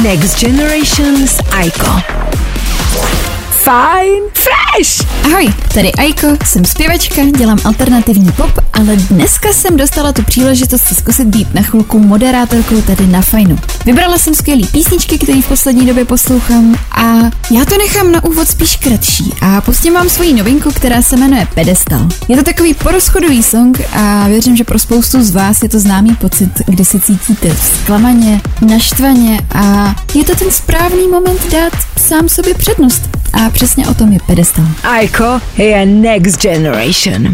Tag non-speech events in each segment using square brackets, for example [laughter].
Next Generations Icon. Fine. Fresh! Ahoj, tady Aiko, jsem zpěvačka, dělám alternativní pop, ale dneska jsem dostala tu příležitost si zkusit být na chvilku moderátorkou tady na Fajnu. Vybrala jsem skvělé písničky, které v poslední době poslouchám a já to nechám na úvod spíš kratší a pustím vám svoji novinku, která se jmenuje Pedestal. Je to takový porozchodový song a věřím, že pro spoustu z vás je to známý pocit, kdy se cítíte zklamaně, naštvaně a je to ten správný moment dát sám sobě přednost. A přesně o tom je Pedestal. Ico e a next generation.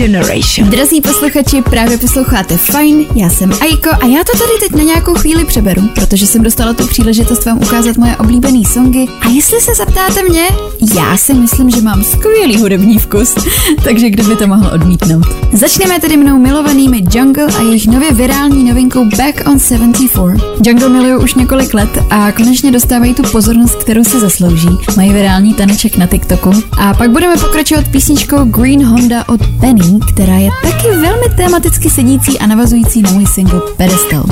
Generation. Drazí posluchači, právě posloucháte Fine, já jsem Aiko a já to tady teď na nějakou chvíli přeberu, protože jsem dostala tu příležitost vám ukázat moje oblíbené songy a jestli se zeptáte mě, já si myslím, že mám skvělý hudební vkus, [laughs] takže kdo by to mohl odmítnout. Začneme tedy mnou milovanými Jungle a jejich nově virální novinkou Back on 74. Jungle miluju už několik let a konečně dostávají tu pozornost, kterou si zaslouží. Mají virální taneček na TikToku. A pak budeme pokračovat písničkou Green Honda od Která je taky velmi tematicky sedící a navazující na můj single Pedestal.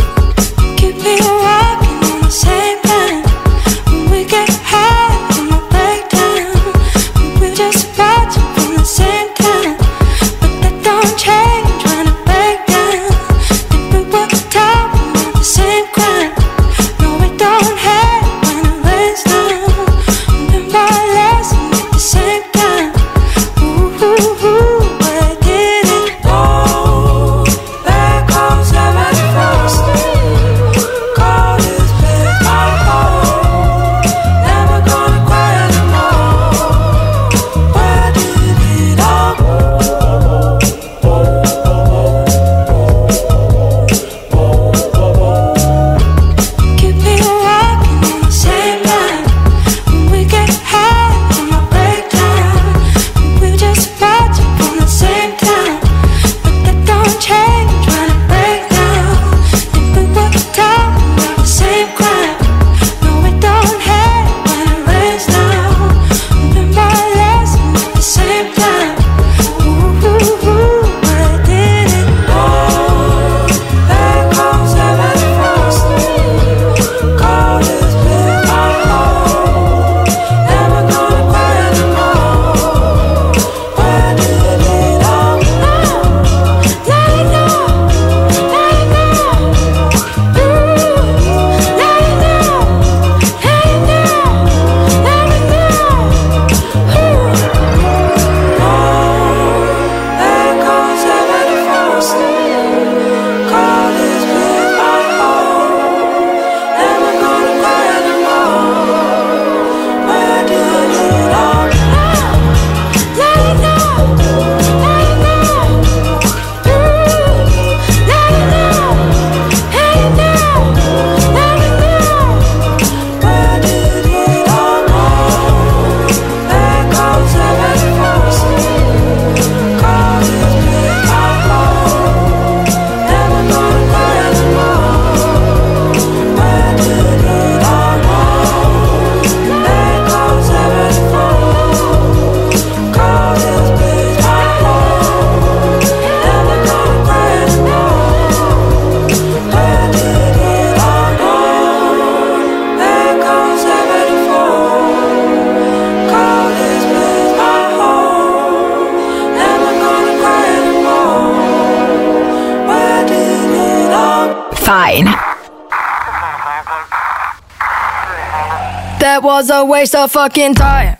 That was a waste of fucking time.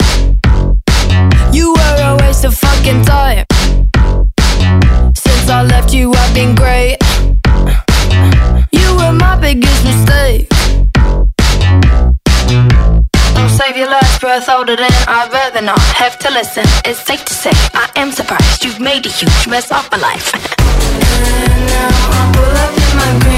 You were a waste of fucking time. Since I left you, I've been great. You were my biggest mistake. Don't save your last breath, it in. I'd rather not have to listen. It's safe to say, I am surprised you've made a huge mess of my life. [laughs] and now I pull up in my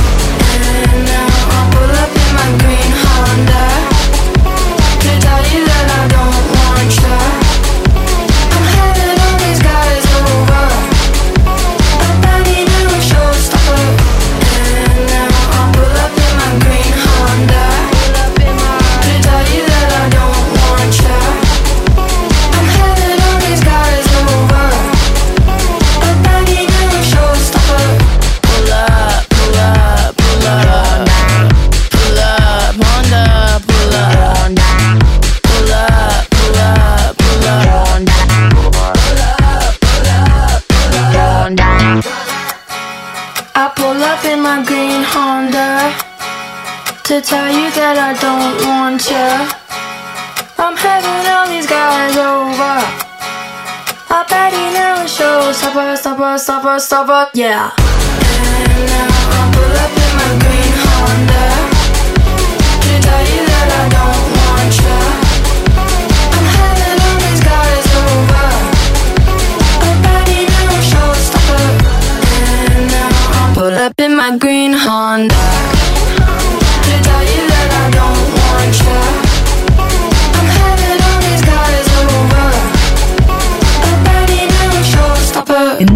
Yeah. And now I pull up in my green Honda to tell you that I don't want. I'm having all these guys over. A bet he never shows. And now I pull up in my green Honda to tell you that I don't want. I'm having all these guys over. A bet he never shows.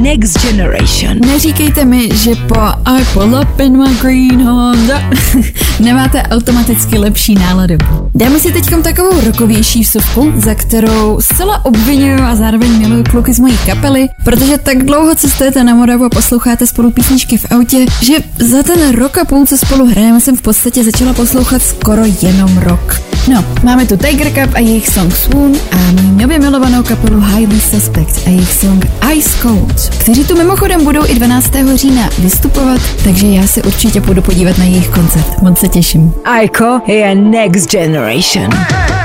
Next Generation. Neříkejte mi, že po I pull up in my green Honda [laughs] nemáte automaticky lepší náladu. Dáme si teďkom takovou rokovější vsuvku, za kterou zcela obvinuju a zároveň miluju kluky z mojí kapely, protože tak dlouho cestujete na Moravu a posloucháte spolu písničky v autě, že za ten rok a půl, co spolu hrajeme, jsem v podstatě začala poslouchat skoro jenom rock. No, máme tu Tiger Cup a jejich song Swoon a mou nově milovanou kapelu Highly Suspect a jejich song Ice Cold, kteří tu mimochodem budou i 12. října vystupovat, takže já se určitě půjdu podívat na jejich koncert. Moc se těším. Aiko je Next Generation. I'm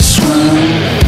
Swim.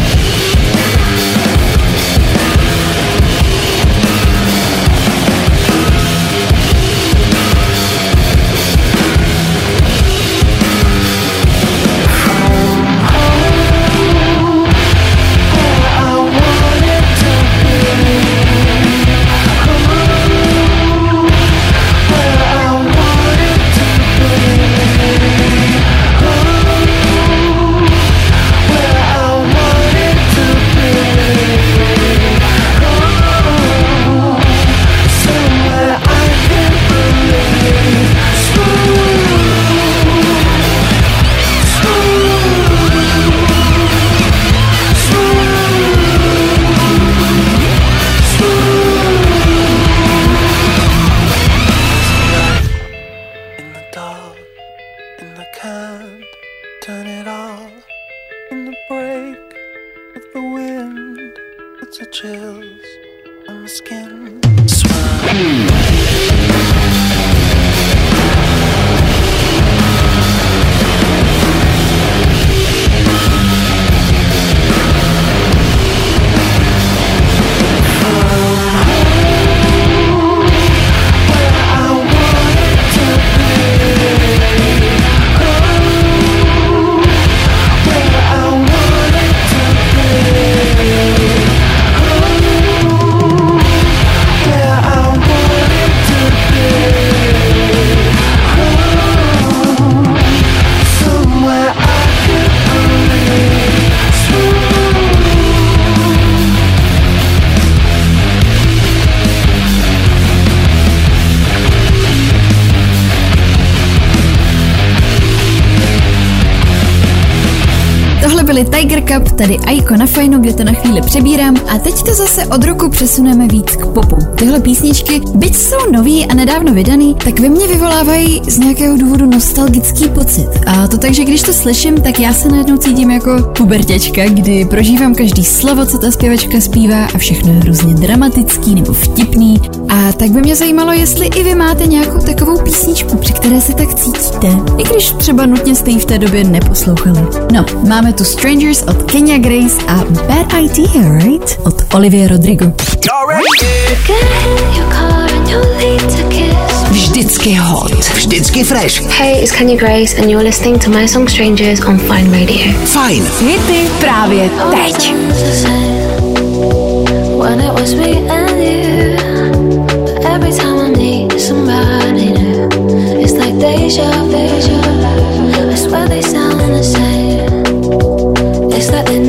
Byly Tiger Cup, tady Aiko na Fajnu, kde to na chvíli přebírám a teď to zase od roku přesuneme víc k popu. Tyhle písničky, byť jsou nový a nedávno vydaný, tak ve mně vyvolávají z nějakého důvodu nostalgický pocit. A to tak, že když to slyším, tak já se najednou cítím jako pubertěčka, kdy prožívám každý slovo, co ta zpěvačka zpívá a všechno je hrozně dramatický nebo vtipný. A tak by mě zajímalo, jestli i vy máte nějakou takovou písničku, při které se tak cítíte, i když třeba nutně jste ji v té době neposlouchali. No, máme tu Strangers od Kenya Grace a Bad Idea, right? Od Olivia Rodrigo. Vždycky hot. Vždycky fresh. Hey, it's Kenya Grace, and you're listening to my song Strangers on Fine Radio. Fajn. Hity právě teď. when it was me and you. But every time I need somebody new, it's like deja vu. I swear they sound the same. place that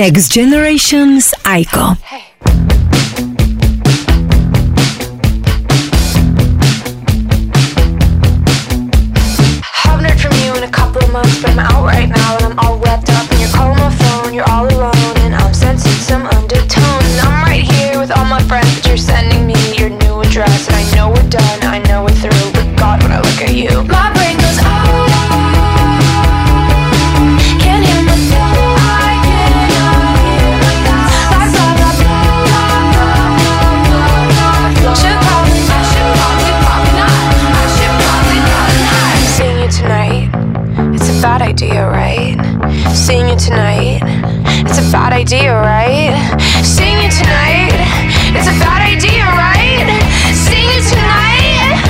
Next Generations Icon. tonight. It's a bad idea, right? Seeing you tonight. It's a bad idea, right? Seeing you tonight.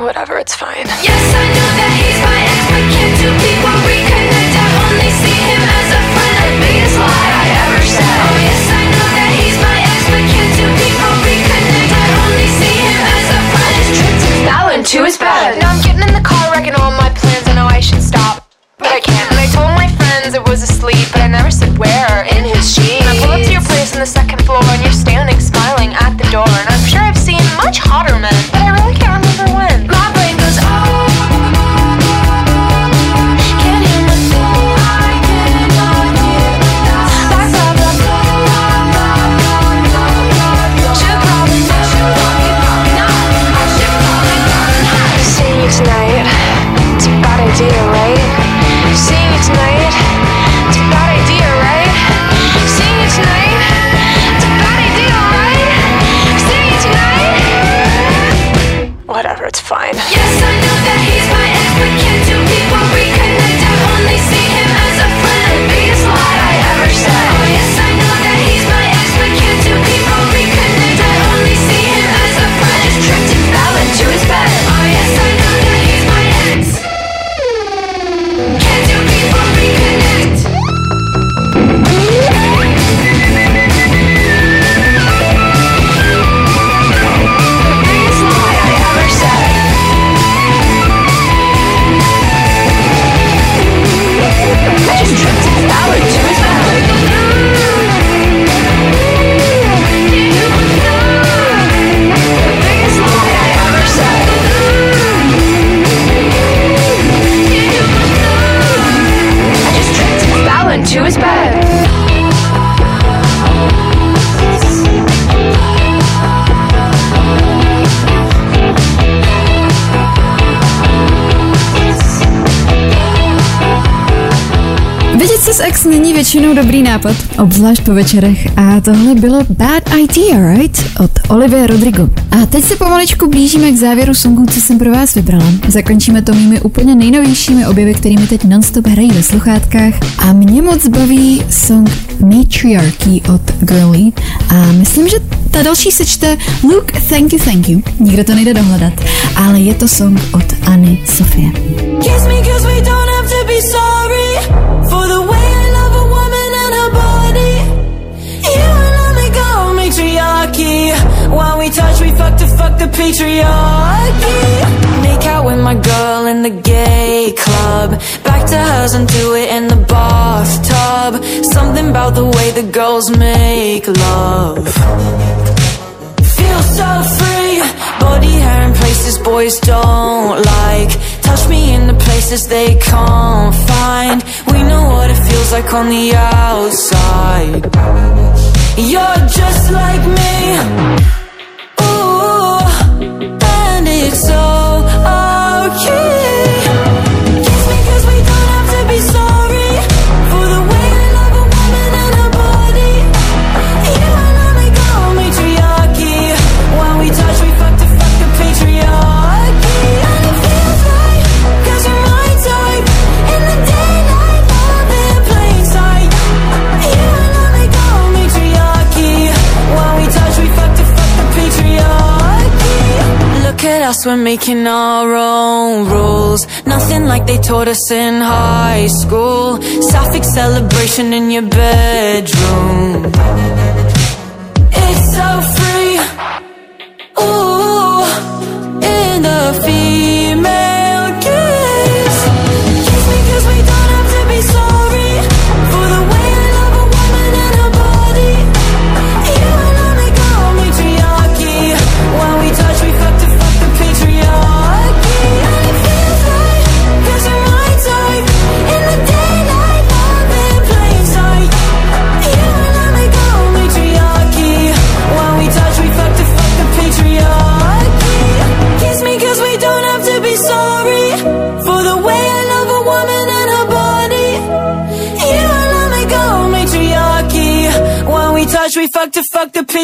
Whatever, it's fine. Yes, I know that he's my ex, but can't two people reconnect? I only see him as a friend. The biggest lie I ever said. Oh yes, I know that he's my ex, but can't two people reconnect? I only see him as a friend. His trips and fell into his. Není většinou dobrý nápad, obzvlášť po večerech. A tohle bylo Bad Idea, right? Od Olivia Rodrigo. A teď se pomaličku blížíme k závěru songu, co jsem pro vás vybrala. Zakončíme to mými úplně nejnovějšími objevy, kterými teď nonstop hrají ve sluchátkách. A mě moc baví song Matriarchy od Girly. A myslím, že ta další se čte Luke, thank you, thank you. Nikdo to nejde dohledat. Ale je to song od Anny Sofie. Kiss me, kiss me, don't When we touch, we fuck to fuck the patriarchy. Make out with my girl in the gay club. Back to hers and do it in the bathtub. Something about the way the girls make love. Feel so free. Body hair in places boys don't like. Touch me in the places they can't find. We know what it feels like on the outside. You're just like me. we're making our own rules. Nothing like they taught us in high school. Sapphic celebration in your bedroom.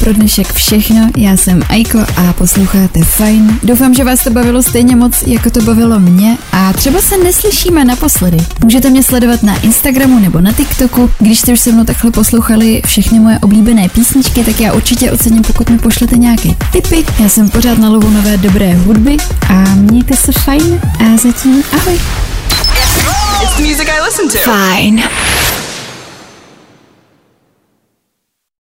pro dnešek všechno. Já jsem Aiko a posloucháte Fajn. Doufám, že vás to bavilo stejně moc, jako to bavilo mě a třeba se neslyšíme naposledy. Můžete mě sledovat na Instagramu nebo na TikToku. Když jste už se mnou takhle poslouchali všechny moje oblíbené písničky, tak já určitě ocením, pokud mi pošlete nějaké tipy. Já jsem pořád na lovu nové dobré hudby a mějte se fajn a zatím ahoj. It's music I listen to. Fine.